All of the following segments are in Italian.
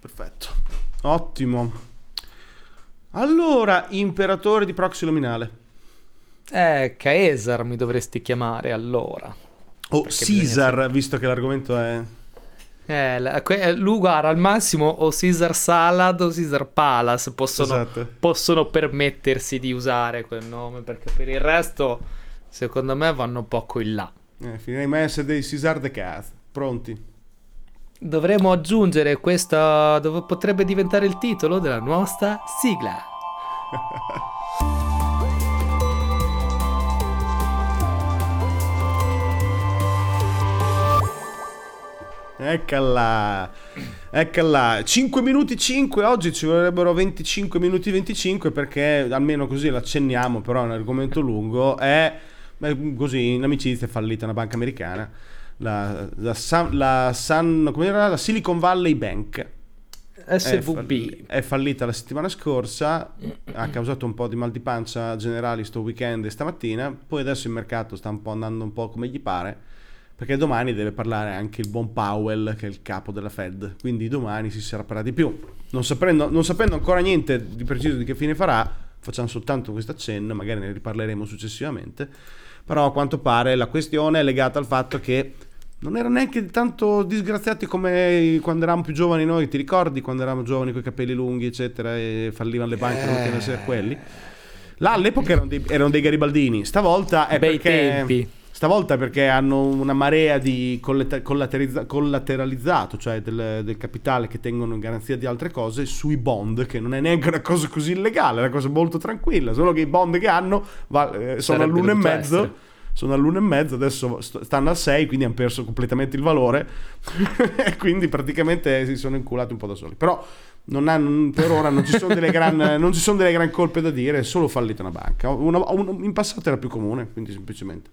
Perfetto. Ottimo. Allora, imperatore di proxy luminale. Eh, Caesar mi dovresti chiamare allora. O Caesar, bisogna... visto che l'argomento è... Eh, la, que- guarda, al massimo o Caesar Salad o Caesar Palace possono, esatto. possono permettersi di usare quel nome, perché per il resto, secondo me, vanno poco in là. Eh, finirei mai a essere dei Caesar de Caz. Pronti? Dovremmo aggiungere questa. Dove potrebbe diventare il titolo della nostra sigla. Eccola, eccola. 5 minuti 5, oggi ci vorrebbero 25 minuti 25 perché almeno così l'accenniamo, però è un argomento lungo. È così in amicizia è fallita una banca americana la, la, San, la, San, la Silicon Valley Bank. SVB. È, fallita la settimana scorsa, ha causato un po' di mal di pancia generali sto weekend e stamattina, poi adesso il mercato sta un po' andando un po' come gli pare, perché domani deve parlare anche il buon Powell, che è il capo della Fed, quindi domani si saprà di più. Non sapendo, non sapendo ancora niente di preciso di che fine farà, facciamo soltanto questo accenno, magari ne riparleremo successivamente, però a quanto pare la questione è legata al fatto che non erano neanche tanto disgraziati come quando eravamo più giovani noi, ti ricordi quando eravamo giovani con i capelli lunghi, eccetera, e fallivano le banche, eh... non potevano essere quelli? Là all'epoca erano dei, erano dei garibaldini, stavolta è Bei perché... tempi. Stavolta perché hanno una marea di collateralizzato, cioè del, del, capitale che tengono in garanzia di altre cose, sui bond, che non è neanche una cosa così illegale, è una cosa molto tranquilla, solo che i bond che hanno va, eh, sono all'uno e mezzo. Essere sono all'una e mezzo, adesso stanno al 6, quindi hanno perso completamente il valore e quindi praticamente si sono inculati un po' da soli. Però non hanno, per ora non ci, sono delle gran, non ci sono delle gran colpe da dire, è solo fallita una banca. Una, una, in passato era più comune, quindi semplicemente.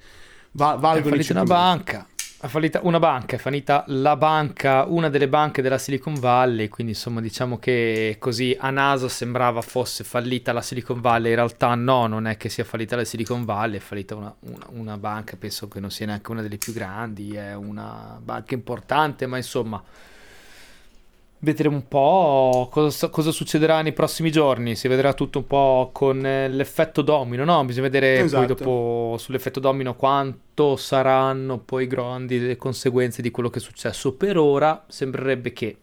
Va, valgono è fallita una banca ha fallito una banca, è fallita la banca, una delle banche della Silicon Valley, quindi insomma diciamo che così a naso sembrava fosse fallita la Silicon Valley, in realtà no, non è che sia fallita la Silicon Valley, è fallita una, una, una banca, penso che non sia neanche una delle più grandi, è una banca importante, ma insomma vedremo un po' cosa, cosa, succederà nei prossimi giorni. Si vedrà tutto un po' con eh, l'effetto domino, no? Bisogna vedere esatto. poi dopo sull'effetto domino quanto saranno poi grandi le conseguenze di quello che è successo. Per ora sembrerebbe che,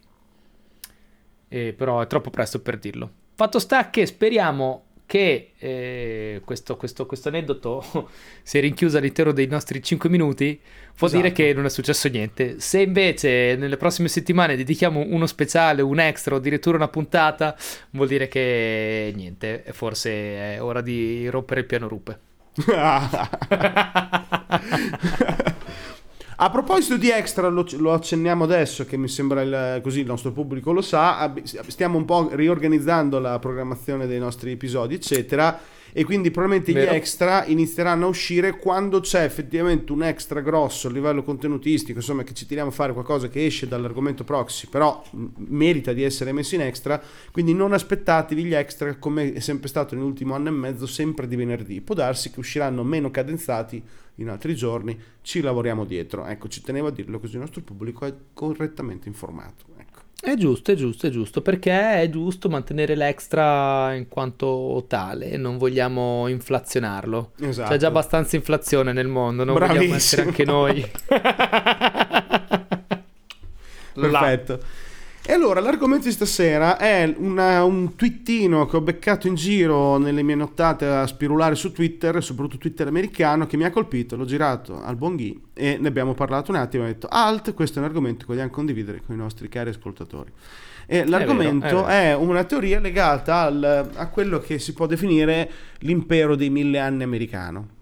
eh, però è troppo presto per dirlo. Fatto sta che speriamo che eh, questo, questo, questo, aneddoto si è rinchiuso all'interno dei nostri 5 minuti, vuol esatto. dire che non è successo niente. Se invece nelle prossime settimane dedichiamo uno speciale, un extra o addirittura una puntata, vuol dire che niente, forse è ora di rompere il piano rupe. A proposito di extra, lo, lo, accenniamo adesso, che mi sembra il, così il nostro pubblico lo sa, stiamo un po' riorganizzando la programmazione dei nostri episodi, eccetera e quindi probabilmente Vero. gli extra inizieranno a uscire quando c'è effettivamente un extra grosso a livello contenutistico, insomma che ci tiriamo a fare qualcosa che esce dall'argomento proxy, però merita di essere messo in extra, quindi non aspettatevi gli extra come è sempre stato nell'ultimo anno e mezzo, sempre di venerdì. Può darsi che usciranno meno cadenzati in altri giorni, ci lavoriamo dietro. Ecco, ci tenevo a dirlo così il nostro pubblico è correttamente informato. È giusto, è giusto, è giusto, perché è giusto mantenere l'extra in quanto tale, non vogliamo inflazionarlo. Esatto. C'è già abbastanza inflazione nel mondo, non Bravissimo. vogliamo essere anche noi. Perfetto. E allora l'argomento di stasera è una, un twittino che ho beccato in giro nelle mie nottate a spirulare su Twitter, soprattutto Twitter americano, che mi ha colpito, l'ho girato al buon Ghi e ne abbiamo parlato un attimo e ho detto alt, questo è un argomento che vogliamo condividere con i nostri cari ascoltatori. E l'argomento è, vero, è, è, una teoria legata al, a quello che si può definire l'impero dei mille anni americano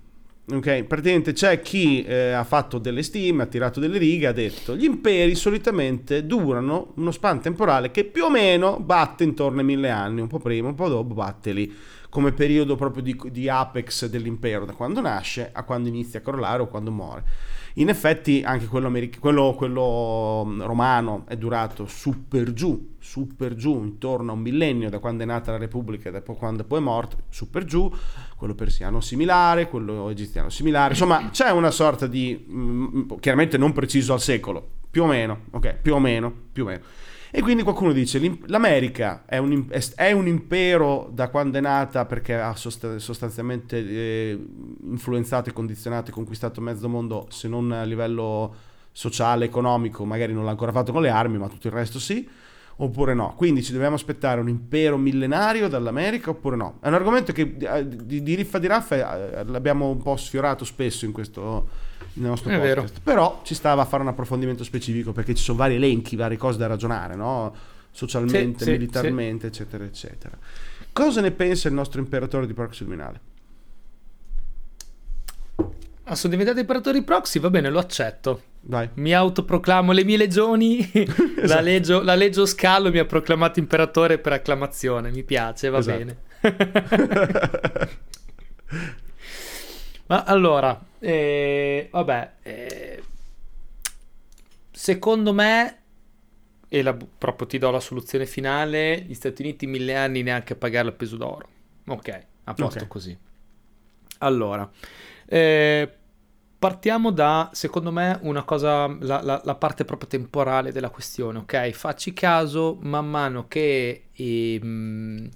Ok, praticamente c'è chi eh, ha fatto delle stime, ha tirato delle righe, ha detto gli imperi solitamente durano uno span temporale che più o meno batte intorno ai mille anni, un po' prima, un po' dopo batte lì, come periodo proprio di, di apex dell'impero, da quando nasce a quando inizia a crollare o quando muore. In effetti anche quello, americ- quello, quello mm, romano è durato su per giù, su per giù, intorno a un millennio da quando è nata la Repubblica e da quando poi è morto, su per giù, quello persiano similare, quello egiziano similare, insomma c'è una sorta di, mh, mm, chiaramente non preciso al secolo, più o meno, ok, più o meno, più o meno. E quindi qualcuno dice l'America è un, è un, impero da quando è nata perché ha sostanzialmente eh, influenzato e condizionato e conquistato mezzo mondo, se non a livello sociale, economico, magari non l'ha ancora fatto con le armi, ma tutto il resto sì, oppure no. Quindi ci dobbiamo aspettare un impero millenario dall'America oppure no. È un argomento che eh, di, di riffa di raffa eh, l'abbiamo un po' sfiorato spesso in questo nel nostro è podcast. Vero. Però ci stava a fare un approfondimento specifico perché ci sono vari elenchi, varie cose da ragionare, no? socialmente, sì, militarmente, sì. eccetera, eccetera. Cosa ne pensa il nostro imperatore di proxy luminale? Ah, sono diventati imperatori proxy, va bene, lo accetto. Vai. Mi autoproclamo le mie legioni, esatto. la, legio, la legio Scalo mi ha proclamato imperatore per acclamazione, mi piace, va esatto. bene. Ma allora, eh, vabbè, eh, secondo me, e la, proprio ti do la soluzione finale, gli Stati Uniti mille anni neanche a pagare il peso d'oro. Ok, a posto okay. così. Allora, eh, partiamo da, secondo me, una cosa, la, la, la, parte proprio temporale della questione, ok? Facci caso, man mano che ehm,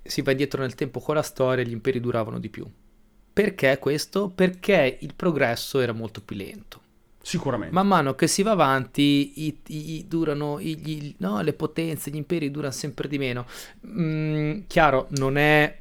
si va indietro nel tempo con la storia, gli imperi duravano di più. Perché questo? Perché il progresso era molto più lento. Sicuramente. Man mano che si va avanti, i, i, durano, i, no, le potenze, gli imperi durano sempre di meno. Mm, chiaro, non è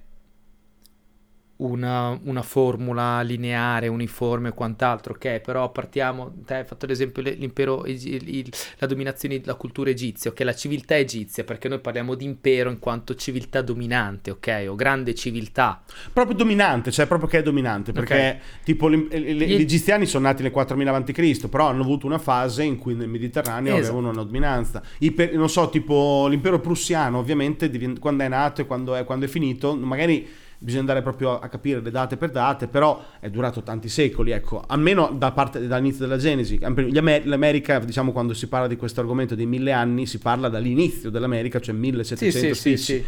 una, una, formula lineare, uniforme e quant'altro, ok? Però partiamo, te hai fatto l'esempio l'impero, il, il, la dominazione della cultura egizia, ok? La civiltà egizia, perché noi parliamo di impero in quanto civiltà dominante, ok? O grande civiltà. Proprio dominante, cioè proprio che è dominante, perché okay. tipo gli, gli egiziani sono nati nel 4000 a.C., però hanno avuto una fase in cui nel Mediterraneo esatto. avevano una dominanza. Iper, non so, tipo l'impero prussiano, ovviamente, quando è nato e quando è, quando è finito, magari bisogna andare proprio a capire le date per date, però è durato tanti secoli, ecco, almeno da parte, dall'inizio della Genesi. L'America, diciamo, quando si parla di questo argomento dei mille anni, si parla dall'inizio dell'America, cioè 1700 sì, sì, sì, sì.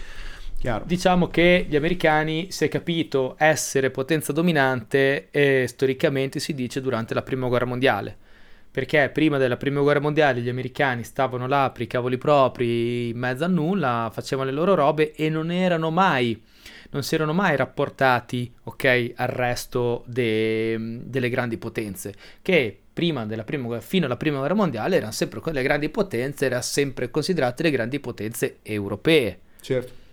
Chiaro. Diciamo che gli americani, si è capito, essere potenza dominante e storicamente si dice durante la prima guerra mondiale. Perché prima della prima guerra mondiale gli americani stavano là per i cavoli propri, in mezzo a nulla, facevano le loro robe e non erano mai non si erano mai rapportati okay, al resto de, delle grandi potenze, che prima della prima, fino alla prima guerra mondiale erano sempre le grandi potenze, erano sempre considerate le grandi potenze europee. Certo.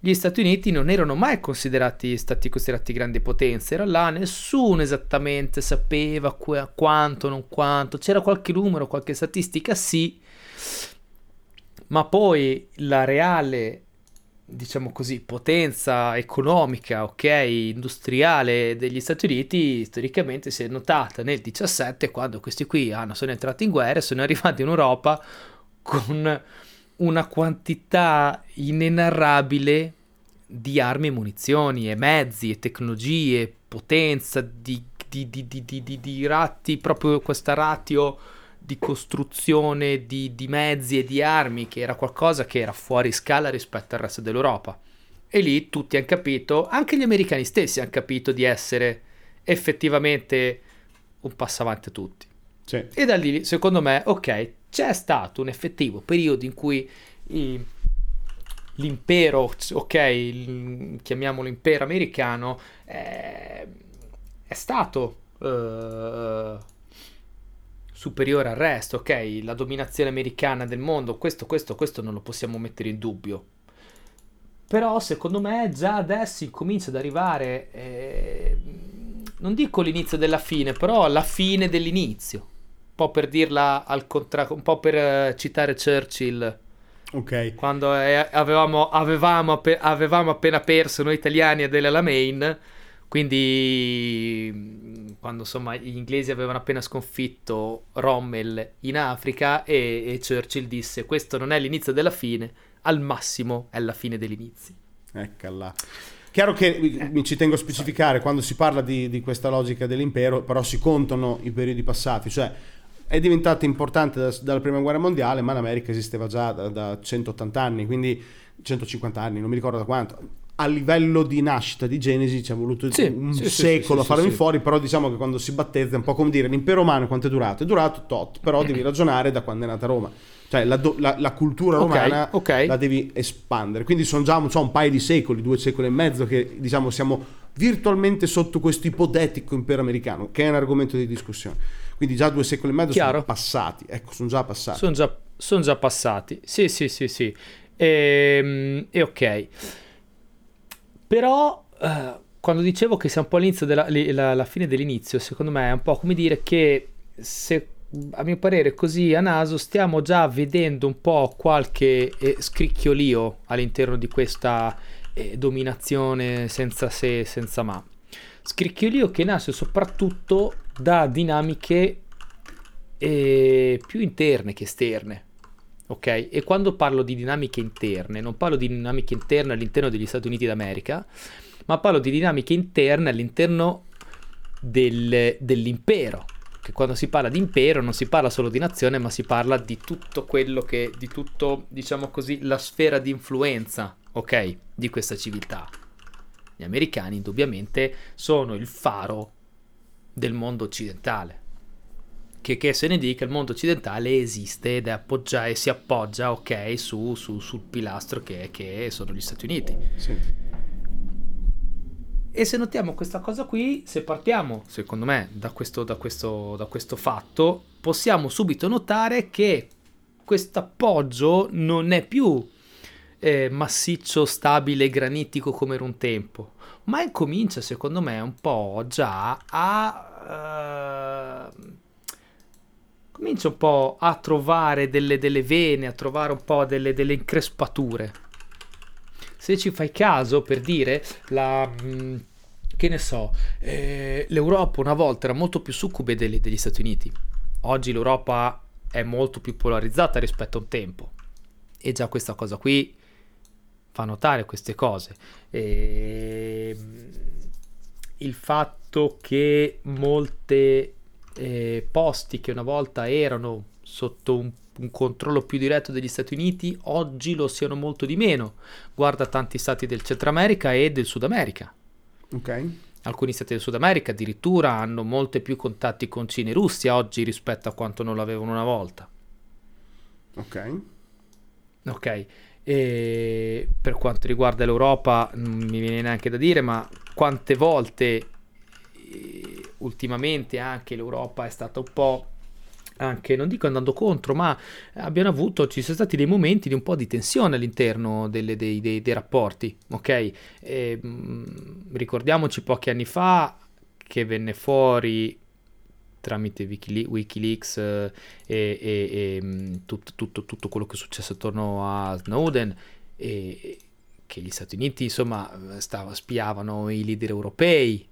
Gli Stati Uniti non erano mai considerati, stati considerati grandi potenze, era là, nessuno esattamente sapeva qu- quanto, non quanto, c'era qualche numero, qualche statistica, sì, ma poi la reale diciamo così, potenza economica, ok, industriale degli Stati Uniti, storicamente si è notata nel 17 quando questi qui hanno, sono entrati in guerra e sono arrivati in Europa con una quantità inenarrabile di armi e munizioni e mezzi e tecnologie, potenza di, di, di, di, di ratti, proprio questa ratio di costruzione di, di mezzi e di armi, che era qualcosa che era fuori scala rispetto al resto dell'Europa. E lì tutti hanno capito, anche gli americani stessi hanno capito di essere effettivamente un passo avanti a tutti. Sì. E da lì, secondo me, ok, c'è stato un effettivo periodo in cui i, l'impero, ok, il, chiamiamolo impero americano, eh, è stato... Uh, superiore al resto, ok? La dominazione americana del mondo, questo, questo, questo non lo possiamo mettere in dubbio. Però secondo me già adesso incomincia ad arrivare, eh, non dico l'inizio della fine, però la fine dell'inizio. Un po' per dirla al contrario, un po' per uh, citare Churchill. Ok. Quando eh, avevamo, avevamo, avevamo, appena perso noi italiani a Del Alamein quindi quando insomma gli inglesi avevano appena sconfitto Rommel in Africa e, e Churchill disse questo non è l'inizio della fine, al massimo è la fine dell'inizio. Eccola. Chiaro che mi ci tengo a specificare, quando si parla di, di, questa logica dell'impero, però si contano i periodi passati, cioè è diventata importante da, dalla prima guerra mondiale, ma l'America esisteva già da, da 180 anni, quindi 150 anni, non mi ricordo da quanto a livello di nascita di Genesi ci è voluto sì, un sì, secolo sì, a farlo fuori, però diciamo che quando si battezza è un po' come dire l'impero romano quanto è durato? È durato tot, però devi ragionare da quando è nata Roma. cioè la, la, la cultura romana okay, okay. la devi espandere. Quindi sono già so, un paio di secoli, due secoli e mezzo che diciamo siamo virtualmente sotto questo ipotetico impero americano, che è un argomento di discussione. Quindi già due secoli e mezzo Chiaro. sono passati, ecco, sono già passati. Sono già, sono già passati, sì, sì, sì, sì. E, ehm, e ok. Però... Uh, quando dicevo che siamo un po' all'inizio della la, la fine dell'inizio, secondo me è un po' come dire che se a mio parere così a naso stiamo già vedendo un po' qualche eh, scricchiolio all'interno di questa eh, dominazione senza se, senza ma. Scricchiolio che nasce soprattutto da dinamiche eh, più interne che esterne. Ok? E quando parlo di dinamiche interne, non parlo di dinamiche interne all'interno degli Stati Uniti d'America, ma parlo di dinamiche interne all'interno del, dell'impero che quando si parla di impero non si parla solo di nazione, ma si parla di tutto quello che, di tutto, diciamo così, la sfera di influenza, ok, di questa civiltà. Gli americani indubbiamente sono il faro del mondo occidentale. Che, che se ne dica, il mondo occidentale esiste ed appoggia, e si appoggia, ok, su, su, sul pilastro che, che sono gli Stati Uniti. Sì e se notiamo questa cosa qui, se partiamo, secondo me, da questo, da questo, da questo fatto, possiamo subito notare che questo appoggio non è più eh, massiccio, stabile, granitico come era un tempo, ma incomincia, secondo me, un po' già a... Uh, comincia un po' a trovare delle, delle, vene, a trovare un po' delle, delle increspature se ci fai caso, per dire, la, mm, che ne so, eh, l'Europa una volta era molto più succube degli, degli Stati Uniti. Oggi l'Europa è molto più polarizzata rispetto a un tempo. E già questa cosa qui fa notare queste cose. E ehm, il fatto che molte eh, posti che una volta erano sotto un un controllo più diretto degli Stati Uniti, oggi lo siano molto di meno. Guarda tanti stati del Centro America e del Sud America. Ok. Alcuni stati del Sud America addirittura hanno molti più contatti con Cina e Russia oggi rispetto a quanto non l'avevano una volta. Ok. Ok. E per quanto riguarda l'Europa, non mi viene neanche da dire, ma quante volte eh, ultimamente anche l'Europa è stata un po' anche, non dico andando contro, ma abbiamo avuto, ci sono stati dei momenti di un po' di tensione all'interno delle, dei, dei, dei, rapporti, ok? E, mh, mm, ricordiamoci pochi anni fa che venne fuori tramite Wikileaks eh, e, e, e mm, tutto, tutto, tutto, quello che è successo attorno a Snowden e che gli Stati Uniti insomma stava, spiavano i leader europei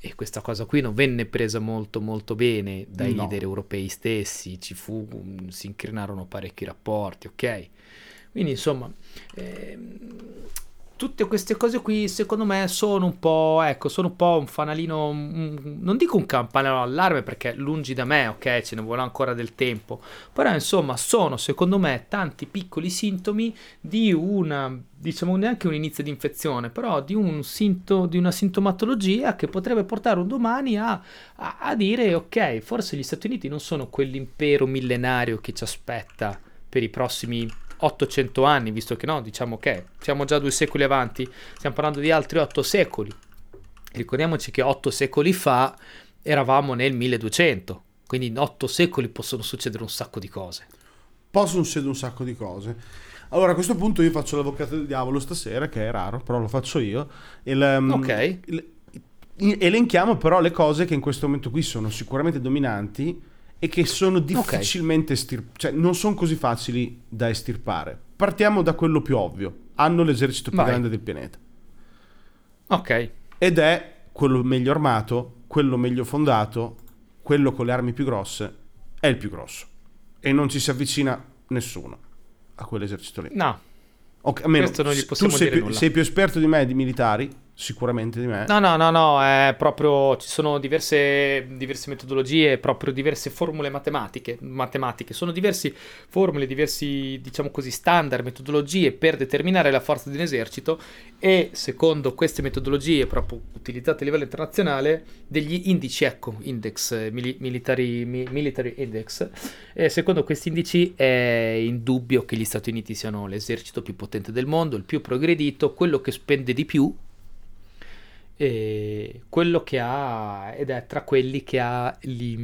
e questa cosa qui non venne presa molto molto bene dai no. leader europei stessi, ci fu, si incrinarono parecchi rapporti, ok? Quindi insomma, ehm, tutte queste cose qui secondo me sono un po', ecco, sono un po' un fanalino, un, non dico un campanello allarme perché lungi da me, ok, ce ne vuole ancora del tempo, però insomma sono secondo me tanti piccoli sintomi di una, diciamo neanche un inizio di infezione, però di, un sinto, di una sintomatologia che potrebbe portare un domani a, a, a dire ok, forse gli Stati Uniti non sono quell'impero millenario che ci aspetta per i prossimi 800 anni, visto che no, diciamo che siamo già due secoli avanti, stiamo parlando di altri 8 secoli. Ricordiamoci che 8 secoli fa eravamo nel 1200, quindi in 8 secoli possono succedere un sacco di cose. Possono succedere un sacco di cose. Allora a questo punto io faccio l'avvocato del diavolo stasera, che è raro, però lo faccio io. Il, um, ok. Il, elenchiamo però le cose che in questo momento qui sono sicuramente dominanti e che sono difficilmente okay. estirpabili, cioè non sono così facili da estirpare. Partiamo da quello più ovvio. Hanno l'esercito più Vai. grande del pianeta. Ok. Ed è quello meglio armato, quello meglio fondato, quello con le armi più grosse, è il più grosso. E non ci si avvicina nessuno a quell'esercito lì. No. Okay, almeno, tu sei più, sei più, esperto di me di militari, sicuramente di me. No, no, no, no, è proprio, ci sono diverse, diverse metodologie, proprio diverse formule matematiche, matematiche, sono diverse formule, diversi, diciamo così, standard, metodologie per determinare la forza di un esercito e secondo queste metodologie proprio utilizzate a livello internazionale degli indici, ecco, index, military, military index, e secondo questi indici è indubbio che gli Stati Uniti siano l'esercito più potente del mondo, il più progredito, quello che spende di più e quello che ha ed è tra quelli che ha gli,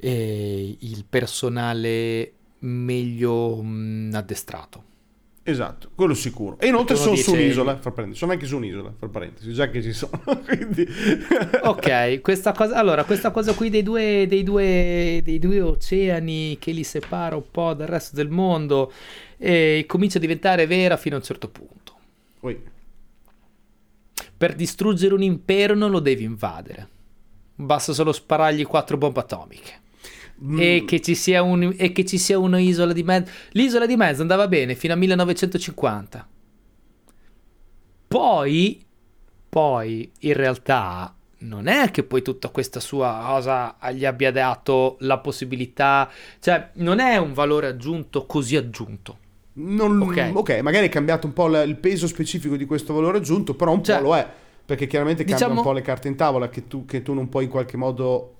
eh, il personale meglio mh, addestrato. Esatto, quello sicuro. E inoltre sono dice... su un'isola, fra parentesi, sono anche su un'isola, fra parentesi, già che ci sono. Quindi... ok, questa cosa, allora, questa cosa qui dei due, dei, due, dei due oceani che li separa un po' dal resto del mondo eh, comincia a diventare vera fino a un certo punto. Oui per distruggere un impero non lo devi invadere. Basta solo sparargli quattro bombe atomiche. Mm. E, che ci sia un, e che ci sia un'isola di mezzo. L'isola di mezzo andava bene fino al 1950. Poi, poi, in realtà, non è che poi tutta questa sua cosa gli abbia dato la possibilità, cioè non è un valore aggiunto così aggiunto. Non, okay. ok, magari è cambiato un po' la, il peso specifico di questo valore aggiunto, però un cioè, po' lo è, perché chiaramente cambia diciamo, un po' le carte in tavola che tu, che tu non puoi in qualche modo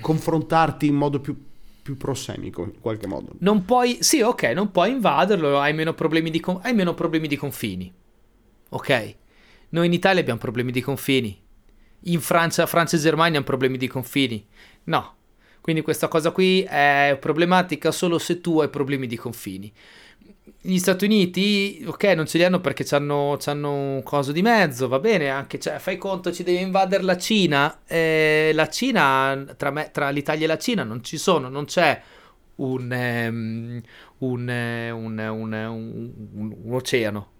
confrontarti in modo più, più prosemico, in qualche modo. Non puoi, sì, ok, non puoi invaderlo, hai meno problemi di, hai meno problemi di confini, ok? Noi in Italia abbiamo problemi di confini, in Francia, Francia e Germania hanno problemi di confini, no. Quindi questa cosa qui è problematica solo se tu hai problemi di confini gli Stati Uniti, ok, non ce li hanno perché hanno un coso di mezzo, va bene, anche, cioè, fai conto, ci deve invadere la Cina, eh, la Cina, tra, me, tra, l'Italia e la Cina non ci sono, non c'è un, um, un, un, un oceano,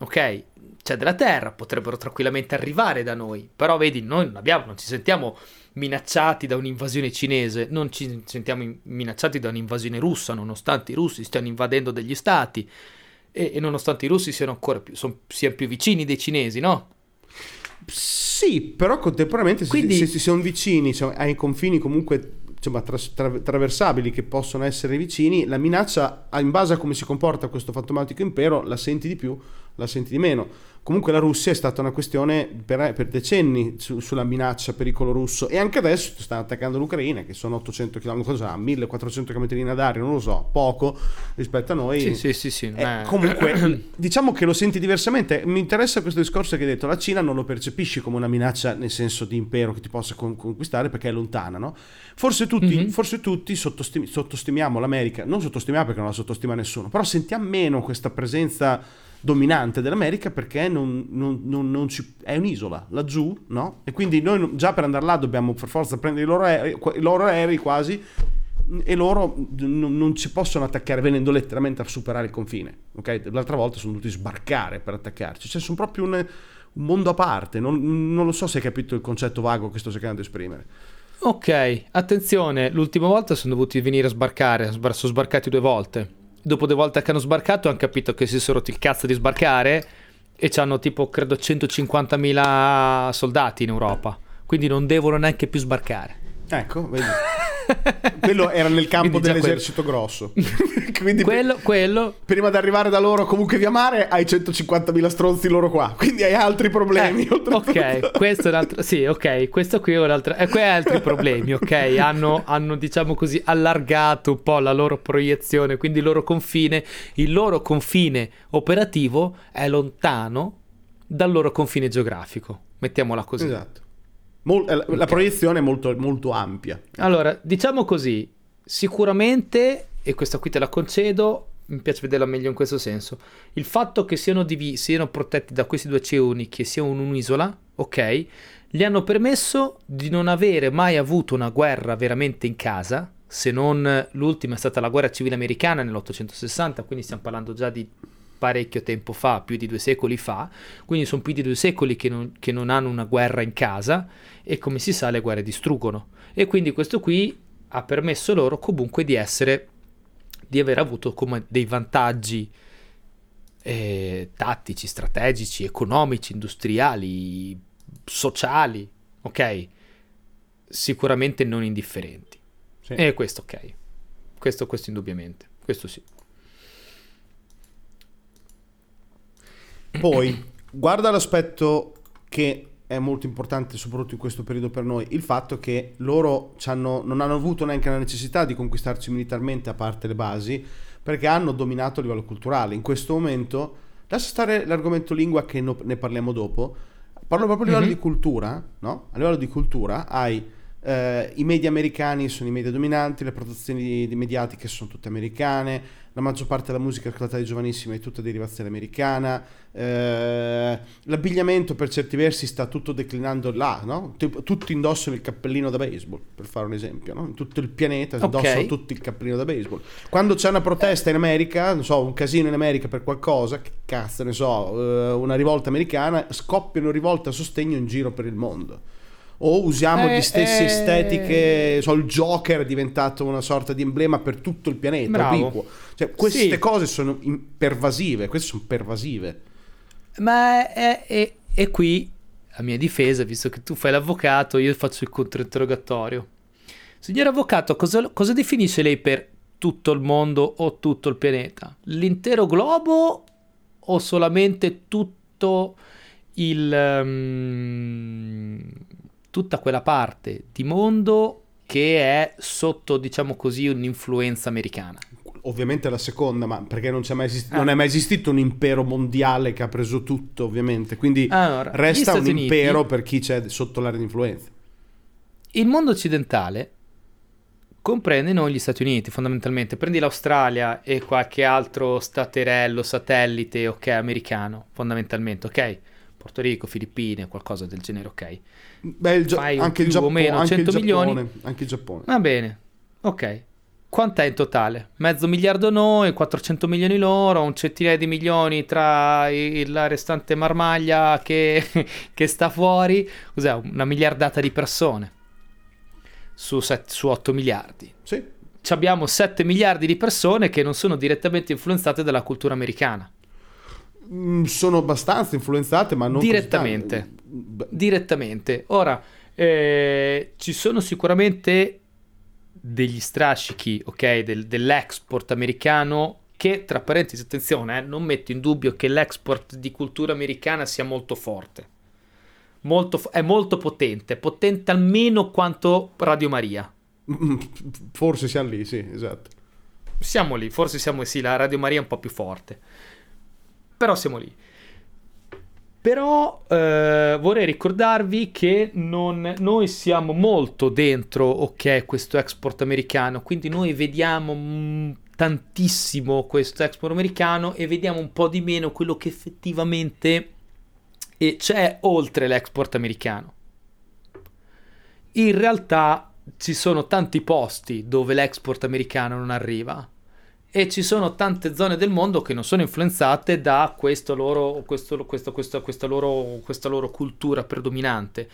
ok? C'è della terra, potrebbero tranquillamente arrivare da noi, però vedi, noi non abbiamo, non ci sentiamo minacciati da un'invasione cinese, non ci sentiamo minacciati da un'invasione russa, nonostante i russi stiano invadendo degli stati e, e nonostante i russi siano ancora più, son, siano più vicini dei cinesi, no? Sì, però contemporaneamente Quindi... se, se, sono vicini, cioè, ai confini comunque insomma, tra, traversabili che possono essere vicini, la minaccia, in base a come si comporta questo fantomatico impero, la senti di più, la senti di meno. Comunque la Russia è stata una questione per, per decenni su, sulla minaccia pericolo russo e anche adesso sta attaccando l'Ucraina che sono 800 km, cosa, 1400 km in aria, non lo so, poco rispetto a noi. Sì, sì, sì. sì eh, comunque diciamo che lo senti diversamente. Mi interessa questo discorso che hai detto, la Cina non lo percepisci come una minaccia nel senso di impero che ti possa conquistare perché è lontana, no? Forse tutti, mm-hmm. forse tutti sottostim- sottostimiamo l'America, non sottostimiamo perché non la sottostima nessuno, però sentiamo meno questa presenza dominante dell'America perché non, non, non, non ci, è un'isola laggiù, no? E quindi noi già per andare là dobbiamo per forza prendere i loro aerei, i loro aerei quasi e loro non ci possono attaccare venendo letteralmente a superare il confine, ok? L'altra volta sono dovuti sbarcare per attaccarci, cioè sono proprio un, un mondo a parte, non, non lo so se hai capito il concetto vago che sto cercando di esprimere. Ok, attenzione, l'ultima volta sono dovuti venire a sbarcare, sono sbarcati due volte dopo due volte che hanno sbarcato hanno capito che si sono rotti il cazzo di sbarcare e hanno tipo credo 150.000 soldati in Europa. Quindi non devono neanche più sbarcare. Ecco vedi quello era nel campo dell'esercito quello. grosso. Quindi quello, quello. Prima di arrivare da loro comunque via mare hai 150.000 stronzi loro qua. Quindi hai altri problemi. Eh, ok, questo è un altro... Sì, ok, questo qui è un altro... Eh, qui hai altri problemi, ok? Hanno, hanno, diciamo così, allargato un po' la loro proiezione, quindi il loro confine, il loro confine operativo è lontano dal loro confine geografico. Mettiamola così. Esatto. Mol- eh, la, okay. proiezione è molto, molto ampia. Allora, diciamo così, sicuramente, e questa qui te la concedo, mi piace vederla meglio in questo senso, il fatto che siano, div- siano protetti da questi due oceani, che siano un'isola, ok, gli hanno permesso di non avere mai avuto una guerra veramente in casa, se non l'ultima è stata la guerra civile americana nell'860, quindi stiamo parlando già di parecchio tempo fa, più di due secoli fa, quindi sono più di due secoli che non, che non hanno una guerra in casa e come si sa le guerre distruggono. E quindi questo qui ha permesso loro comunque di essere, di aver avuto come dei vantaggi eh, tattici, strategici, economici, industriali, sociali, ok? Sicuramente non indifferenti. Sì. E questo ok. Questo, questo indubbiamente. Questo sì. Poi, guarda l'aspetto che è molto importante soprattutto in questo periodo per noi, il fatto che loro non hanno avuto neanche la necessità di conquistarci militarmente a parte le basi, perché hanno dominato a livello culturale. In questo momento, lascia stare l'argomento lingua che no, ne parliamo dopo, parlo proprio a livello mm-hmm. di cultura, no? A livello di cultura hai eh, I media americani sono i media dominanti, le produzioni di, mediatiche sono tutte americane, la maggior parte della musica ascoltata dai giovanissimi è tutta derivazione americana, eh, l'abbigliamento per certi versi sta tutto declinando là, no? tutti indossano il cappellino da baseball, per fare un esempio, no? tutto il pianeta okay. indossano tutti il cappellino da baseball. Quando c'è una protesta in America, non so, un casino in America per qualcosa, che cazzo ne so, eh, una rivolta americana, scoppiano rivolte a sostegno in giro per il mondo o usiamo eh, le stesse eh... estetiche, so, il Joker è diventato una sorta di emblema per tutto il pianeta, cioè, queste sì. cose sono pervasive, queste sono pervasive. Ma è, è, è, qui, a mia difesa, visto che tu fai l'avvocato, io faccio il controinterrogatorio. Signor avvocato, cosa, cosa definisce lei per tutto il mondo o tutto il pianeta? L'intero globo o solamente tutto il... Um, tutta quella parte di mondo che è sotto, diciamo così, un'influenza americana. Ovviamente la seconda, ma perché non, mai esist- ah. non è mai esistito un impero mondiale che ha preso tutto, ovviamente. Quindi allora, resta un Uniti, impero per chi c'è sotto l'area di influenza. Il mondo occidentale comprende noi gli Stati Uniti, fondamentalmente. Prendi l'Australia e qualche altro staterello, satellite, ok, americano, fondamentalmente, ok? Porto Rico, Filippine, qualcosa del genere, ok? Beh, il Gia- anche il Giappone, o meno, anche 100 il Giappone, milioni. Anche il Giappone. Va bene, ok. Quant'è in totale? Mezzo miliardo noi, 400 milioni loro, un centinaio di milioni tra il, la restante marmaglia che, che, sta fuori. Cos'è? Una miliardata di persone su, set, su 8 miliardi. Sì. Ci abbiamo 7 miliardi di persone che non sono direttamente influenzate dalla cultura americana. Mm, sono abbastanza influenzate, ma non direttamente. Direttamente. Ora, eh, ci sono sicuramente degli strascichi, ok, del, dell'export americano che, tra parentesi, attenzione, eh, non metto in dubbio che l'export di cultura americana sia molto forte. Molto, è molto potente, potente almeno quanto Radio Maria. Forse siamo lì, sì, esatto. Siamo lì, forse siamo sì, la Radio Maria è un po' più forte. Però siamo lì. Però eh, vorrei ricordarvi che non, noi siamo molto dentro, ok, questo export americano, quindi noi vediamo mm, tantissimo questo export americano e vediamo un po' di meno quello che effettivamente eh, c'è oltre l'export americano. In realtà ci sono tanti posti dove l'export americano non arriva e ci sono tante zone del mondo che non sono influenzate da loro, questo, questo, questo, questa, loro, questa loro cultura predominante.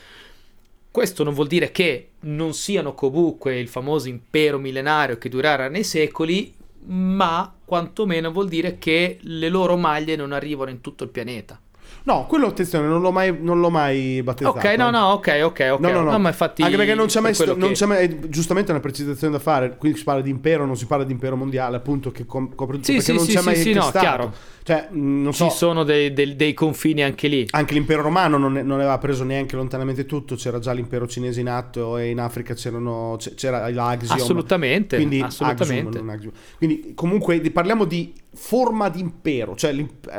Questo non vuol dire che non siano comunque il famoso impero millenario che durerà nei secoli, ma quantomeno vuol dire che le loro maglie non arrivano in tutto il pianeta. No, quello attenzione, non l'ho mai, non l'ho mai battezzato. Ok, no, no, ok, ok, ok. No, no, no. no ma infatti Anche perché non c'è mai, sto, non c'è mai giustamente una precisazione da fare. Qui si parla di impero, non si parla di impero mondiale, appunto, che copre tutto. Sì, perché sì, non sì, c'è mai sì, no, chiaro. Cioè, non so. Ci sono dei, dei, dei, confini anche lì. Anche l'impero romano non, non, aveva preso neanche lontanamente tutto, c'era già l'impero cinese in atto e in Africa c'erano, c'era l'Axiom. Assolutamente, quindi, assolutamente. Axiom, quindi comunque parliamo di forma di impero, cioè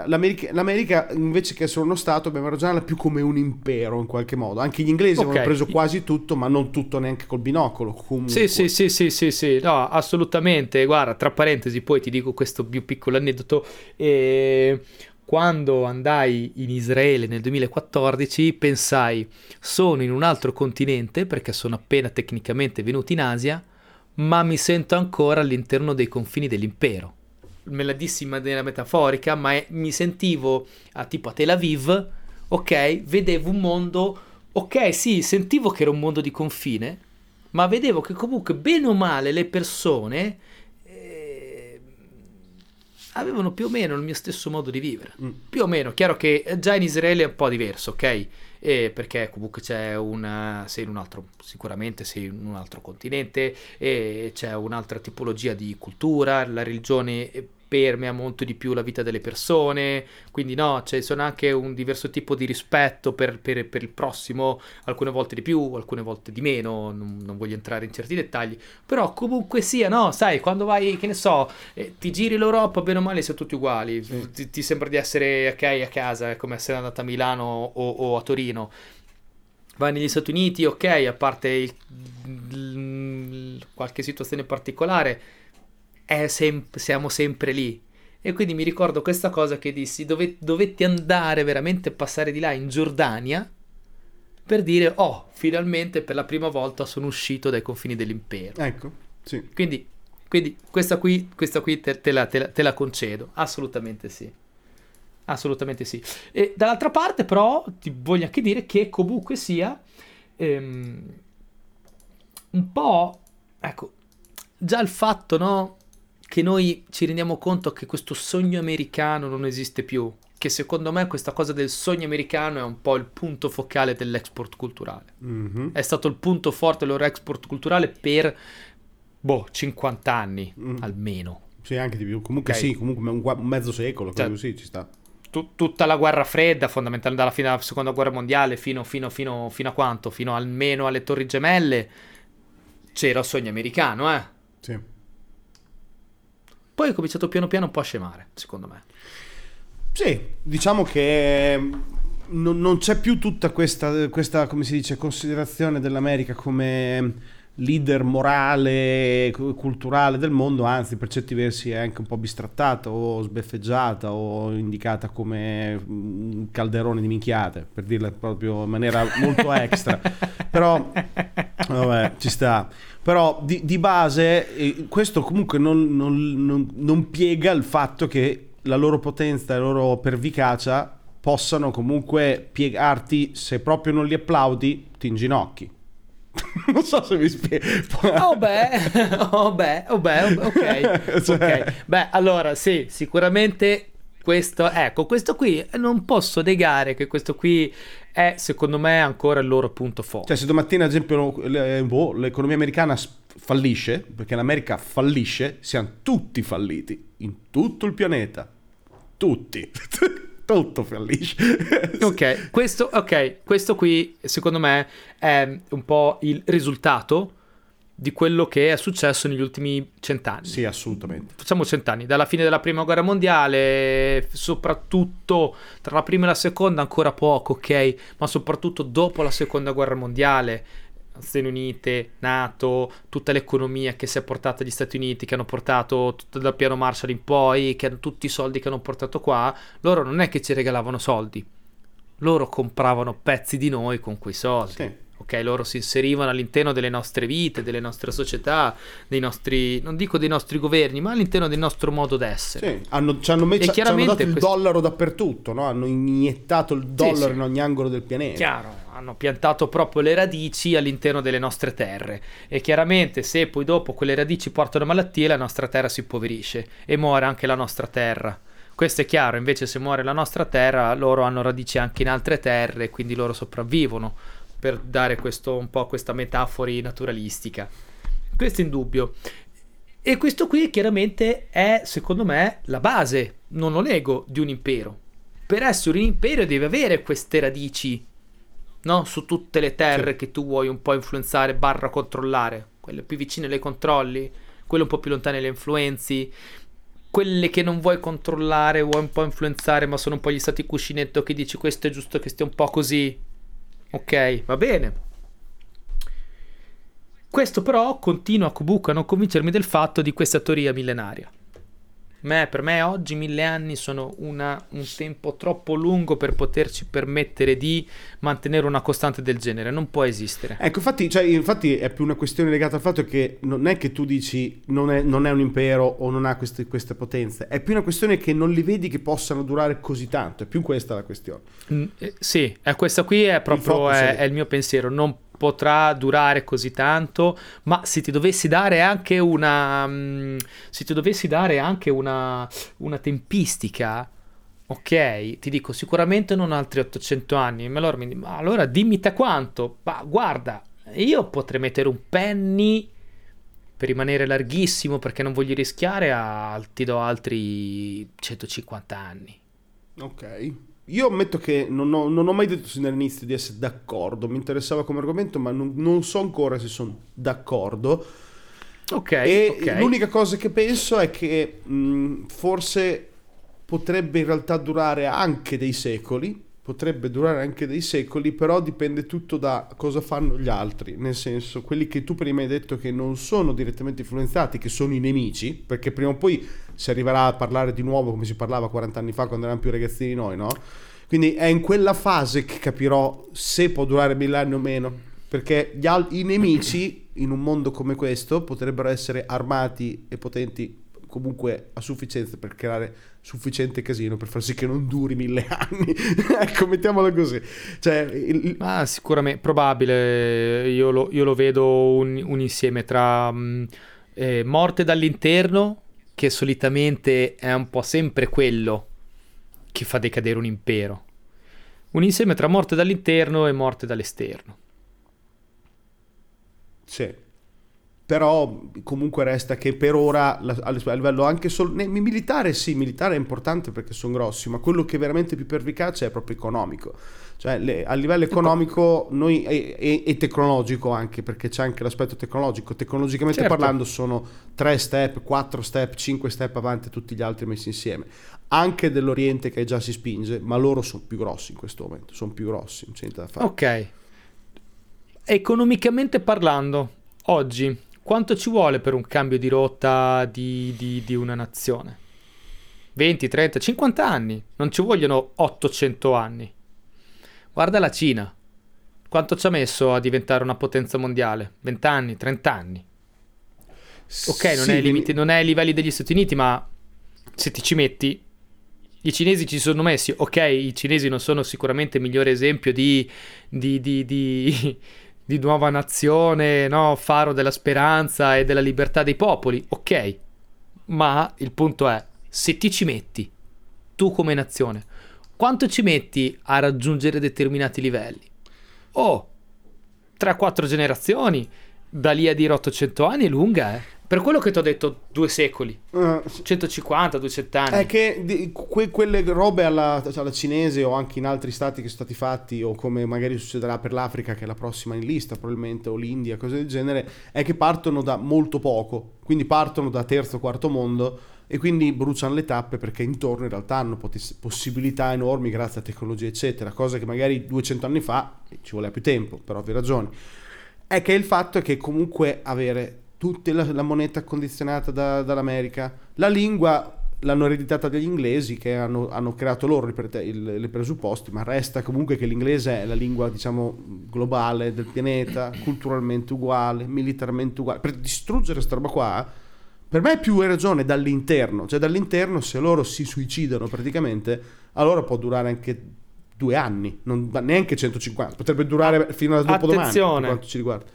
l'America, l'America, invece che essere uno Stato abbiamo ragionato più come un impero in qualche modo. Anche gli inglesi okay. avevano preso quasi tutto, ma non tutto neanche col binocolo. Comunque. Sì, sì, sì, sì, sì, sì, no, assolutamente. Guarda, tra parentesi, poi ti dico questo più piccolo aneddoto. Eh, quando andai in Israele nel 2014 pensai sono in un altro continente perché sono appena tecnicamente venuto in Asia, ma mi sento ancora all'interno dei confini dell'impero me la dissi in maniera metaforica, ma è, mi sentivo a, tipo a Tel Aviv, ok, vedevo un mondo, ok, sì, sentivo che era un mondo di confine, ma vedevo che comunque bene o male le persone eh, avevano più o meno il mio stesso modo di vivere. Mm. Più o meno, chiaro che già in Israele è un po' diverso, ok? E perché comunque c'è una, sei in un altro, sicuramente sei in un altro continente e c'è un'altra tipologia di cultura, la religione permea molto di più la vita delle persone, quindi no, cioè, anche un diverso tipo di rispetto per, per, per, il prossimo, alcune volte di più, alcune volte di meno, non, non, voglio entrare in certi dettagli, però comunque sia, no, sai, quando vai, che ne so, eh, ti giri l'Europa, bene o male siamo tutti uguali, sì. ti, ti, sembra di essere ok a casa, è come essere andata a Milano o, o a Torino. Vai negli Stati Uniti, ok, a parte il, il, qualche situazione particolare, sem- siamo sempre lì. E quindi mi ricordo questa cosa che dissi, dove- dovetti andare veramente a passare di là in Giordania per dire, oh, finalmente per la prima volta sono uscito dai confini dell'impero. Ecco, sì. Quindi, quindi questa qui, questa qui te, te, la, te, la, te la concedo, assolutamente sì. Assolutamente sì. E dall'altra parte, però, ti voglio anche dire che comunque sia ehm, un po', ecco, già il fatto, no? Che noi ci rendiamo conto che questo sogno americano non esiste più, che secondo me questa cosa del sogno americano è un po' il punto focale dell'export culturale. Mm-hmm. È stato il punto forte del loro export culturale per, boh, 50 anni mm. almeno. Sì, anche di più. Comunque okay. sì, comunque un, un mezzo secolo, cioè, sì, ci sta. Tutta la guerra fredda, fondamentalmente dalla fine della seconda guerra mondiale fino, fino, fino, fino a quanto? Fino almeno alle torri gemelle c'era il sogno americano, eh? Sì. Poi è cominciato piano piano un po' a scemare, secondo me. Sì, diciamo che mm, non, non c'è più tutta questa, questa, come si dice, considerazione dell'America come leader morale, culturale del mondo, anzi per certi versi è anche un po' bistrattata o sbeffeggiata o indicata come un calderone di minchiate, per dirla proprio in maniera molto extra. Però, vabbè, ci sta. Però di, di base eh, questo comunque non, non, non, non, piega il fatto che la loro potenza e la loro pervicacia possano comunque piegarti, se proprio non li applaudi, ti inginocchi. non so se mi spiego. Oh beh, oh beh, oh beh, ok. cioè... okay. Beh, allora sì, sicuramente questo, ecco, questo qui non posso negare che questo qui è secondo me ancora il loro punto forte. Cioè se domattina ad esempio boh, l'economia americana fallisce, perché l'America fallisce, siamo tutti falliti in tutto il pianeta. Tutti. Tutto fallisce. ok, questo, ok, questo qui secondo me è un po' il risultato di quello che è successo negli ultimi cent'anni. Sì, assolutamente. Facciamo cent'anni, dalla fine della prima guerra mondiale, soprattutto tra la prima e la seconda ancora poco, ok, ma soprattutto dopo la seconda guerra mondiale, Stati Unite, Nato, tutta l'economia che si è portata agli Stati Uniti, che hanno portato tutto dal piano Marshall in poi, che hanno tutti i soldi che hanno portato qua, loro non è che ci regalavano soldi, loro compravano pezzi di noi con quei soldi. Sì ok? Loro si inserivano all'interno delle nostre vite, delle nostre società, dei nostri, non dico dei nostri governi, ma all'interno del nostro modo d'essere. Sì, hanno, ci, hanno messo, ci hanno dato il questo... dollaro dappertutto, no? Hanno iniettato il dollaro sì, sì. in ogni angolo del pianeta. Chiaro, hanno piantato proprio le radici all'interno delle nostre terre e chiaramente se poi dopo quelle radici portano malattie la nostra terra si impoverisce e muore anche la nostra terra. Questo è chiaro, invece se muore la nostra terra loro hanno radici anche in altre terre quindi loro sopravvivono per dare questo, un po' questa metafora naturalistica. Questo è indubbio. E questo qui chiaramente è, secondo me, la base, non lo nego, di un impero. Per essere un impero deve avere queste radici, no? Su tutte le terre sì. che tu vuoi un po' influenzare, barra controllare. Quelle più vicine le controlli, quelle un po' più lontane le influenzi. Quelle che non vuoi controllare, vuoi un po' influenzare, ma sono un po' gli stati cuscinetto che dici questo è giusto che stia un po' così, Ok, va bene. Questo però continua comunque a non convincermi del fatto di questa teoria millenaria. Me, per me oggi mille anni sono una, un tempo troppo lungo per poterci permettere di mantenere una costante del genere, non può esistere. Ecco, infatti, cioè, infatti è più una questione legata al fatto che non è che tu dici non è, non è un impero o non ha queste, queste, potenze, è più una questione che non li vedi che possano durare così tanto, è più questa la questione. Mm, eh, sì, eh, questa qui è proprio il, è, è il mio pensiero, non potrà durare così tanto, ma se ti dovessi dare anche una, um, se ti dovessi dare anche una, una tempistica, ok, ti dico sicuramente non altri 800 anni, ma allora, ma allora dimmi te quanto, ma guarda, io potrei mettere un penny per rimanere larghissimo perché non voglio rischiare, a, ti do altri 150 anni. Ok. Io ammetto che non ho, non ho mai detto sin dall'inizio di essere d'accordo, mi interessava come argomento, ma non, non so ancora se sono d'accordo. Ok. E okay. l'unica cosa che penso è che mh, forse potrebbe in realtà durare anche dei secoli, potrebbe durare anche dei secoli, però dipende tutto da cosa fanno gli altri, nel senso quelli che tu prima hai detto che non sono direttamente influenzati, che sono i nemici, perché prima o poi si arriverà a parlare di nuovo come si parlava 40 anni fa quando eravamo più ragazzini noi, no? Quindi è in quella fase che capirò se può durare mille anni o meno, perché al- i nemici in un mondo come questo potrebbero essere armati e potenti comunque a sufficienza per creare sufficiente casino per far sì che non duri mille anni. ecco, mettiamolo così. Cioè, il... ah, sicuramente, probabile. Io lo, io lo vedo un, un, insieme tra um, eh, morte dall'interno, che solitamente è un po' sempre quello che fa decadere un impero. Un insieme tra morte dall'interno e morte dall'esterno. Sì però comunque resta che per ora a livello anche solo militare sì, militare è importante perché sono grossi, ma quello che è veramente più pervicace è proprio economico. Cioè le, a livello economico noi, e, e, e, tecnologico anche, perché c'è anche l'aspetto tecnologico. Tecnologicamente certo. parlando sono tre step, quattro step, cinque step avanti tutti gli altri messi insieme. Anche dell'Oriente che già si spinge, ma loro sono più grossi in questo momento, sono più grossi, non c'è niente da fare. Ok. Economicamente parlando, oggi quanto ci vuole per un cambio di rotta di, di, di una nazione? 20, 30, 50 anni, non ci vogliono 800 anni. Guarda la Cina, quanto ci ha messo a diventare una potenza mondiale? 20 anni, 30 anni. Ok, non, sì, è limiti, non, è ai livelli degli Stati Uniti, ma se ti ci metti, i cinesi ci sono messi. Ok, i cinesi non sono sicuramente il migliore esempio di, di, di, di di nuova nazione, no? faro della speranza e della libertà dei popoli, ok, ma il punto è, se ti ci metti, tu come nazione, quanto ci metti a raggiungere determinati livelli? Oh, 3-4 generazioni, da lì a dire 800 anni è lunga, eh. Per quello che ti ho detto due secoli, uh, 150, 200 anni. È che di, que, quelle robe alla, alla, cinese o anche in altri stati che sono stati fatti, o come magari succederà per l'Africa, che è la prossima in lista probabilmente, o l'India, cose del genere, è che partono da molto poco, quindi partono da terzo, quarto mondo e quindi bruciano le tappe perché intorno in realtà hanno potes- possibilità enormi grazie a tecnologia eccetera, cosa che magari 200 anni fa ci voleva più tempo, per ovvie ragioni. È che il fatto è che comunque avere tutta la, la moneta condizionata da, dall'America. La lingua l'hanno ereditata dagli inglesi che hanno, hanno creato loro i presupposti, ma resta comunque che l'inglese è la lingua diciamo globale del pianeta, culturalmente uguale, militarmente uguale. Per distruggere questa roba qua, per me è più ragione dall'interno, cioè dall'interno se loro si suicidano praticamente, allora può durare anche due anni, non, neanche 150, potrebbe durare fino a dopodomani Attenzione. per quanto ci riguarda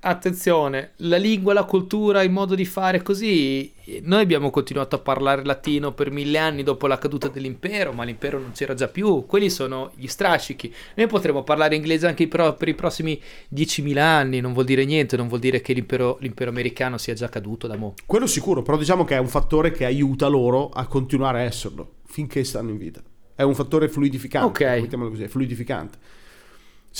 attenzione, la lingua, la cultura, il modo di fare così. Noi abbiamo continuato a parlare latino per mille anni dopo la caduta dell'impero, ma l'impero non c'era già più. Quelli sono gli strascichi. Noi potremo parlare inglese anche per i prossimi 10.000 anni, non vuol dire niente, non vuol dire che l'impero, l'impero americano sia già caduto da mo'. Quello sicuro, però diciamo che è un fattore che aiuta loro a continuare a esserlo finché stanno in vita. È un fattore fluidificante, ok mettiamolo così, fluidificante.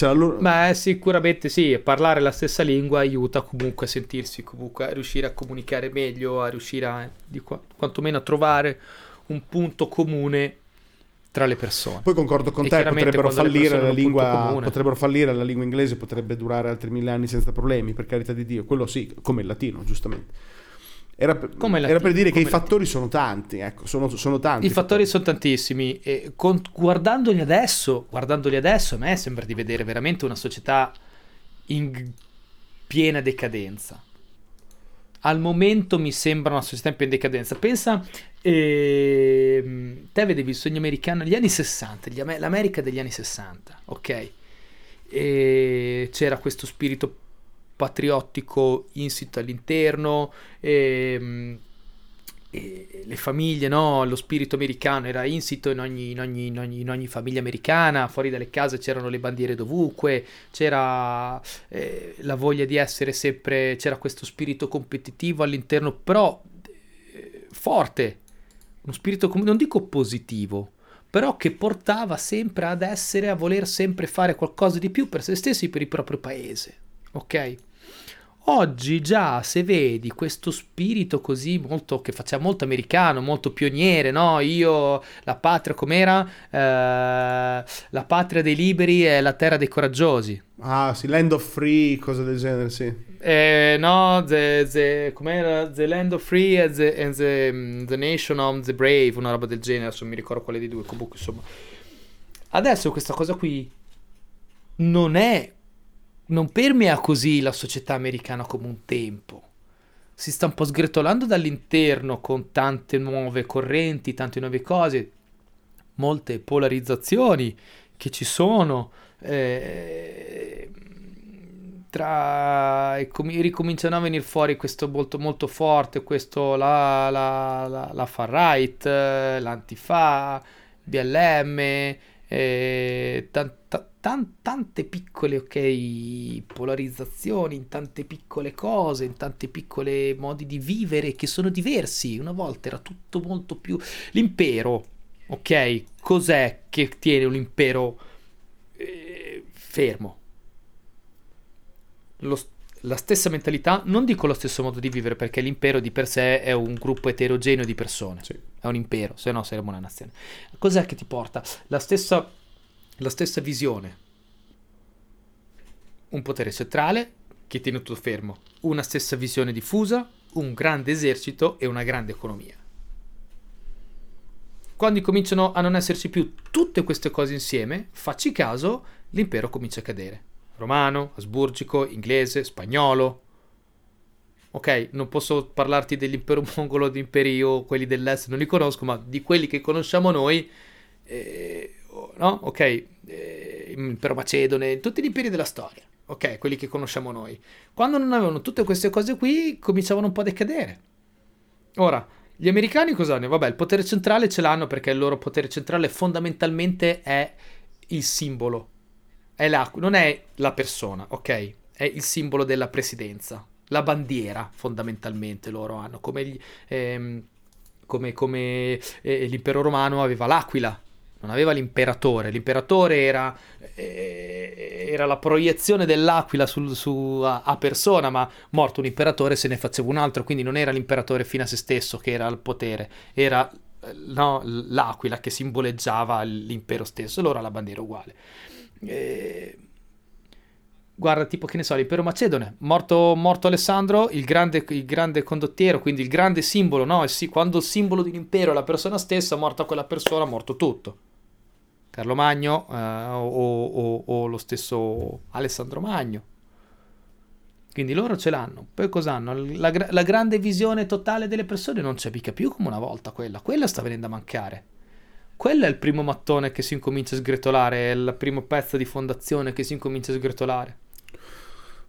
Loro... Beh, sicuramente sì, parlare la stessa lingua aiuta comunque a sentirsi, comunque a riuscire a comunicare meglio, a riuscire a, di qua, quantomeno a trovare un punto comune tra le persone. Poi concordo con e te, potrebbero fallire, la lingua, potrebbero fallire la lingua inglese, potrebbe durare altri mille anni senza problemi, per carità di Dio, quello sì, come il latino, giustamente. Era per, era per dire che i fattori sono tanti, ecco, sono, sono tanti. I fattori sono tantissimi e con, guardandoli adesso, guardandoli adesso, a me sembra di vedere veramente una società in piena decadenza. Al momento mi sembra una società in piena decadenza. Pensa, eh, te vedevi il sogno americano, gli anni 60, l'America degli anni 60, ok? e c'era questo spirito patriottico insito all'interno. E, ehm, e le famiglie, no? lo spirito americano era insito in ogni, in, ogni, in, ogni, in ogni, famiglia americana, fuori dalle case c'erano le bandiere dovunque, c'era eh, la voglia di essere sempre, c'era questo spirito competitivo all'interno, però eh, forte, uno spirito, non dico positivo, però che portava sempre ad essere, a voler sempre fare qualcosa di più per se stessi, per il proprio paese, ok? Oggi già se vedi questo spirito così molto che faceva molto americano, molto pioniere, no? Io la patria com'era? Eh, la patria dei liberi è la terra dei coraggiosi. Ah, sì, Land of Free, cose del genere, sì. Eh, no, the, the, com'era? The Land of Free and, the, and the, the, Nation of the Brave, una roba del genere, adesso mi ricordo quale dei due, comunque insomma. Adesso questa cosa qui non è non permea così la società americana come un tempo. Si sta un po' sgretolando dall'interno con tante nuove correnti, tante nuove cose, molte polarizzazioni che ci sono. Eh, tra, ricominciano a venire fuori questo molto, molto forte, questo la, la, la, la far right, l'antifa, BLM, eh, t- t- tan- tante piccole ok polarizzazioni, in tante piccole cose, in tanti piccoli modi di vivere che sono diversi. Una volta era tutto molto più l'impero, ok? Cos'è che tiene un impero eh, fermo? Lo, la stessa mentalità, non dico lo stesso modo di vivere perché l'impero di per sé è un gruppo eterogeneo di persone, sì. è un impero, se no saremmo una nazione. Cos'è che ti porta? La stessa la stessa visione. Un potere centrale che tiene tutto fermo, una stessa visione diffusa, un grande esercito e una grande economia. Quando cominciano a non esserci più tutte queste cose insieme, facci caso, l'impero comincia a cadere. Romano, asburgico, inglese, spagnolo. Ok, non posso parlarti dell'impero mongolo, di imperi o quelli dell'est, non li conosco, ma di quelli che conosciamo noi, eh, no? Ok, eh, impero macedone, tutti gli imperi della storia, ok, quelli che conosciamo noi. Quando non avevano tutte queste cose qui, cominciavano un po' a decadere. Ora, gli americani cosa hanno? Vabbè, il potere centrale ce l'hanno perché il loro potere centrale fondamentalmente è il simbolo, è la, non è la persona, ok? È il simbolo della presidenza, la bandiera fondamentalmente loro hanno, come, gli, ehm, come, come eh, l'impero romano aveva l'aquila, non aveva l'imperatore, l'imperatore era, eh, era la proiezione dell'aquila sul, su, a, a, persona, ma morto un imperatore se ne faceva un altro, quindi non era l'imperatore fino a se stesso che era al potere, era no, l'aquila che simboleggiava l'impero stesso, allora la bandiera uguale. Eh, guarda, tipo che ne so, l'impero macedone, morto, morto Alessandro, il grande, il grande, condottiero, quindi il grande simbolo, no? Quando il simbolo di un impero è la persona stessa, morta quella persona, morto tutto. Carlo Magno eh, o, o, o, lo stesso Alessandro Magno. Quindi loro ce l'hanno. Poi cosa hanno? La, la, grande visione totale delle persone non c'è mica più come una volta quella. Quella sta venendo a mancare. Quello è il primo mattone che si incomincia a sgretolare, è il primo pezzo di fondazione che si incomincia a sgretolare.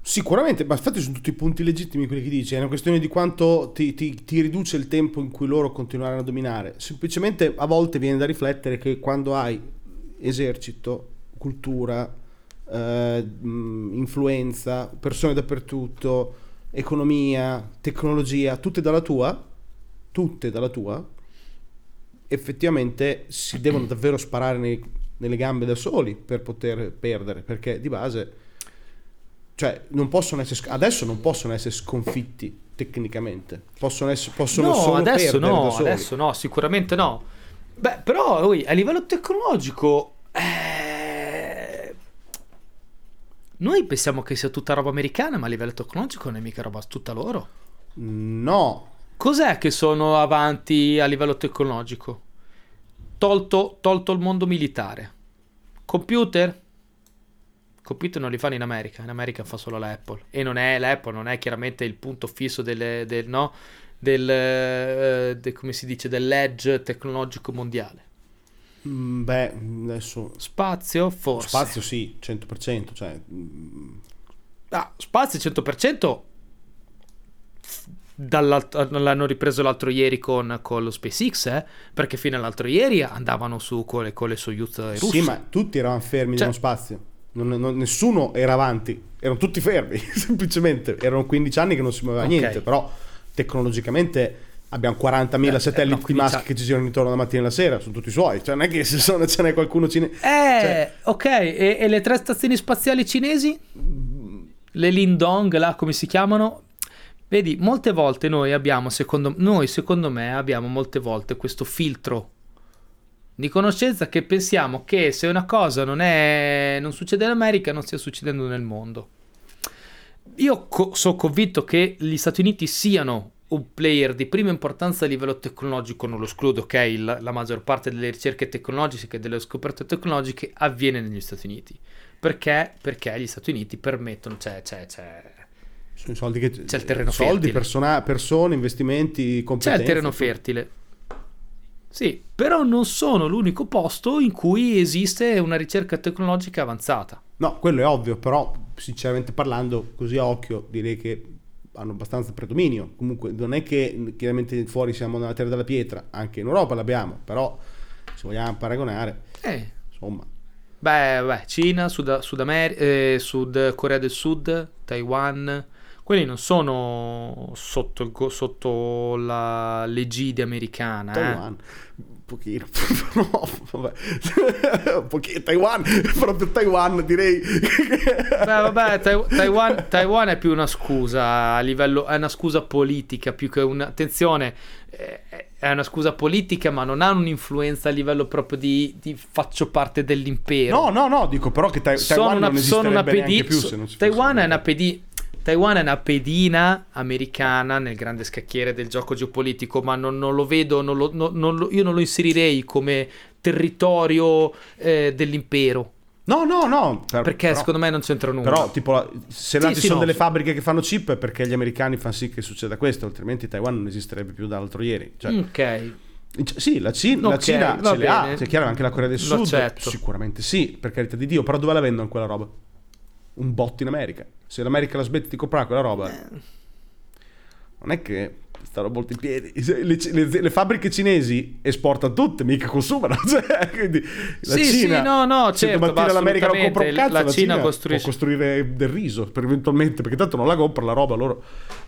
Sicuramente, ma infatti sono tutti punti legittimi quelli che dici, è una questione di quanto ti, ti, ti, riduce il tempo in cui loro continueranno a dominare. Semplicemente a volte viene da riflettere che quando hai esercito, cultura, eh, influenza, persone dappertutto, economia, tecnologia, tutte dalla tua, tutte dalla tua, effettivamente si devono davvero sparare nei, nelle gambe da soli per poter perdere, perché di base, cioè, non possono essere, adesso non possono essere sconfitti tecnicamente, possono, essere, possono no, solo adesso no, adesso no, sicuramente no Beh, però lui, a livello tecnologico... Eh... Noi pensiamo che sia tutta roba americana, ma a livello tecnologico non è mica roba tutta loro. No. Cos'è che sono avanti a livello tecnologico? Tolto, tolto il mondo militare. Computer? Computer non li fanno in America, in America fa solo l'Apple. E non è l'Apple, non è chiaramente il punto fisso delle, del, no? Del, eh, de, come si dice, dell'edge tecnologico mondiale. Mm, beh, adesso... Spazio, forse. Spazio sì, 100%. Cioè... Ah, spazio 100%. L'hanno ripreso l'altro ieri con, con, lo SpaceX, eh? perché fino all'altro ieri andavano su con le, con le Soyuz russe. Sì, ma tutti eravamo fermi cioè, nello spazio. Non, non, nessuno era avanti, erano tutti fermi, semplicemente. Erano 15 anni che non si muoveva okay. niente, però tecnologicamente abbiamo 40.000 eh, satelliti no, di Musk che ci girano intorno la mattina e la sera, sono tutti suoi, cioè non è che se sono, ce n'è qualcuno cinese. Eh, cioè... ok, e, e, le tre stazioni spaziali cinesi? Le Lindong, là come si chiamano? Vedi, molte volte noi abbiamo, secondo, noi, secondo me, abbiamo molte volte questo filtro di conoscenza che pensiamo che se una cosa non, è, non succede in America non stia succedendo nel mondo. Io co- sono convinto che gli Stati Uniti siano un player di prima importanza a livello tecnologico, non lo escludo, ok? La, la maggior parte delle ricerche tecnologiche e delle scoperte tecnologiche avviene negli Stati Uniti. Perché? Perché gli Stati Uniti permettono, c'è, c'è, c'è sono soldi che c'è il terreno soldi, fertile. Persona, persone, investimenti, competenze. C'è il terreno fertile. Sì, però non sono l'unico posto in cui esiste una ricerca tecnologica avanzata. No, quello è ovvio, però sinceramente parlando, così a occhio, direi che hanno abbastanza predominio. Comunque non è che chiaramente fuori siamo nella terra della pietra, anche in Europa l'abbiamo, però se vogliamo paragonare, eh. insomma. Beh, beh Cina, Sud, Sud, Amer- eh, Sud Corea del Sud, Taiwan, quelli non sono sotto, sotto la, l'egide americana. Taiwan. Eh. Pochino, no, vabbè. Pochino, Taiwan, proprio Taiwan direi. Beh, vabbè, Taiwan, Taiwan, è più una scusa a livello, è una scusa politica più che una, attenzione, è una scusa politica ma non ha un'influenza a livello proprio di, di faccio parte dell'impero. No, no, no, dico però che tai- Taiwan una, non sono una pedi- più se non si Taiwan è una pedina Taiwan è una pedina americana nel grande scacchiere del gioco geopolitico, ma non, non lo vedo, non lo, non lo, io non lo inserirei come territorio eh, dell'impero. No, no, no. Per, perché però, secondo me non c'entra nulla. Però, tipo, se là sì, ci sì, sono no. delle fabbriche che fanno chip è perché gli americani fanno sì che succeda questo, altrimenti Taiwan non esisterebbe più dall'altro ieri. Cioè, ok. Sì, la Cina, okay, la Cina ce le ha, c'è chiaro anche la Corea del Sud. Sicuramente sì, per carità di Dio, però dove la vendono quella roba? Un botto in America se l'America la smette di comprare quella roba, eh. non è che stanno molto in piedi. Le, le, le, fabbriche cinesi esportano tutte, mica consumano. Cioè, quindi la sì, Cina, sì, no, no, se certo, domattina l'America non compra un cazzo, la, la Cina, Cina costruisce... può costruire del riso per eventualmente, perché tanto non la compra la roba, loro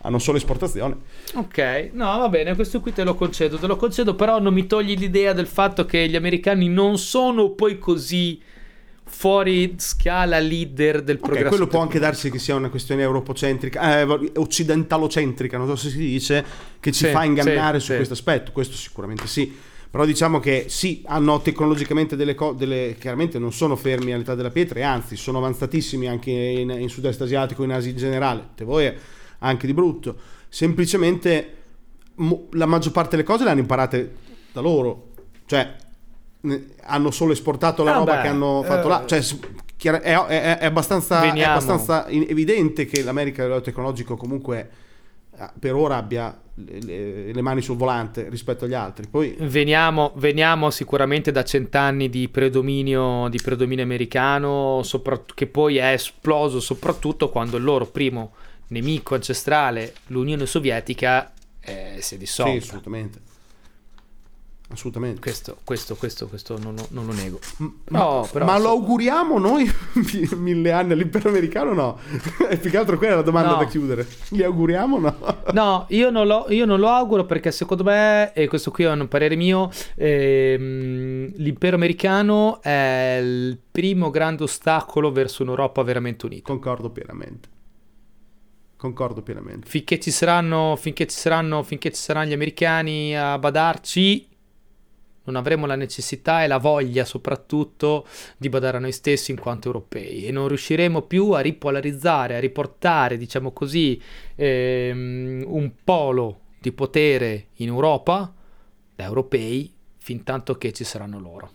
hanno solo esportazione. Ok, no, va bene, questo qui te lo concedo, te lo concedo, però non mi togli l'idea del fatto che gli americani non sono poi così fuori scala leader del progresso. Okay, quello può anche darsi che sia una questione europocentrica, eh, occidentalocentrica, non so se si dice, che ci sì, fa ingannare sì, su sì. questo aspetto, questo sicuramente sì. Però diciamo che sì, hanno tecnologicamente delle cose, chiaramente non sono fermi all'età della pietra, e anzi sono avanzatissimi anche in, in sud-est asiatico, in Asia in generale, te voi anche di brutto. Semplicemente mo, la maggior parte delle cose le hanno imparate da loro. Cioè, hanno solo esportato la ah roba beh, che hanno fatto eh, là. Cioè, è, è, è, abbastanza, è, abbastanza, evidente che l'America a livello tecnologico comunque eh, per ora abbia le, le, mani sul volante rispetto agli altri. Poi... Veniamo, veniamo sicuramente da cent'anni di predominio, di predominio americano, che poi è esploso soprattutto quando il loro primo nemico ancestrale, l'Unione Sovietica, eh, si è dissolta. Sì, assolutamente assolutamente. Questo, questo, questo, questo non, non, lo nego. No, ma, ma lo auguriamo noi mille anni all'impero americano? No, è più che altro quella la domanda no. da chiudere. Li auguriamo? No, no io, non lo, io non lo auguro perché secondo me, e questo qui è un parere mio, ehm, l'impero americano è il primo grande ostacolo verso un'Europa veramente unita. Concordo pienamente. Concordo pienamente. Finché ci saranno, finché ci saranno, finché ci saranno gli americani a badarci, non avremo la necessità e la voglia soprattutto di badare a noi stessi in quanto europei e non riusciremo più a ripolarizzare, a riportare, diciamo così, ehm, un polo di potere in Europa da europei fin tanto che ci saranno loro.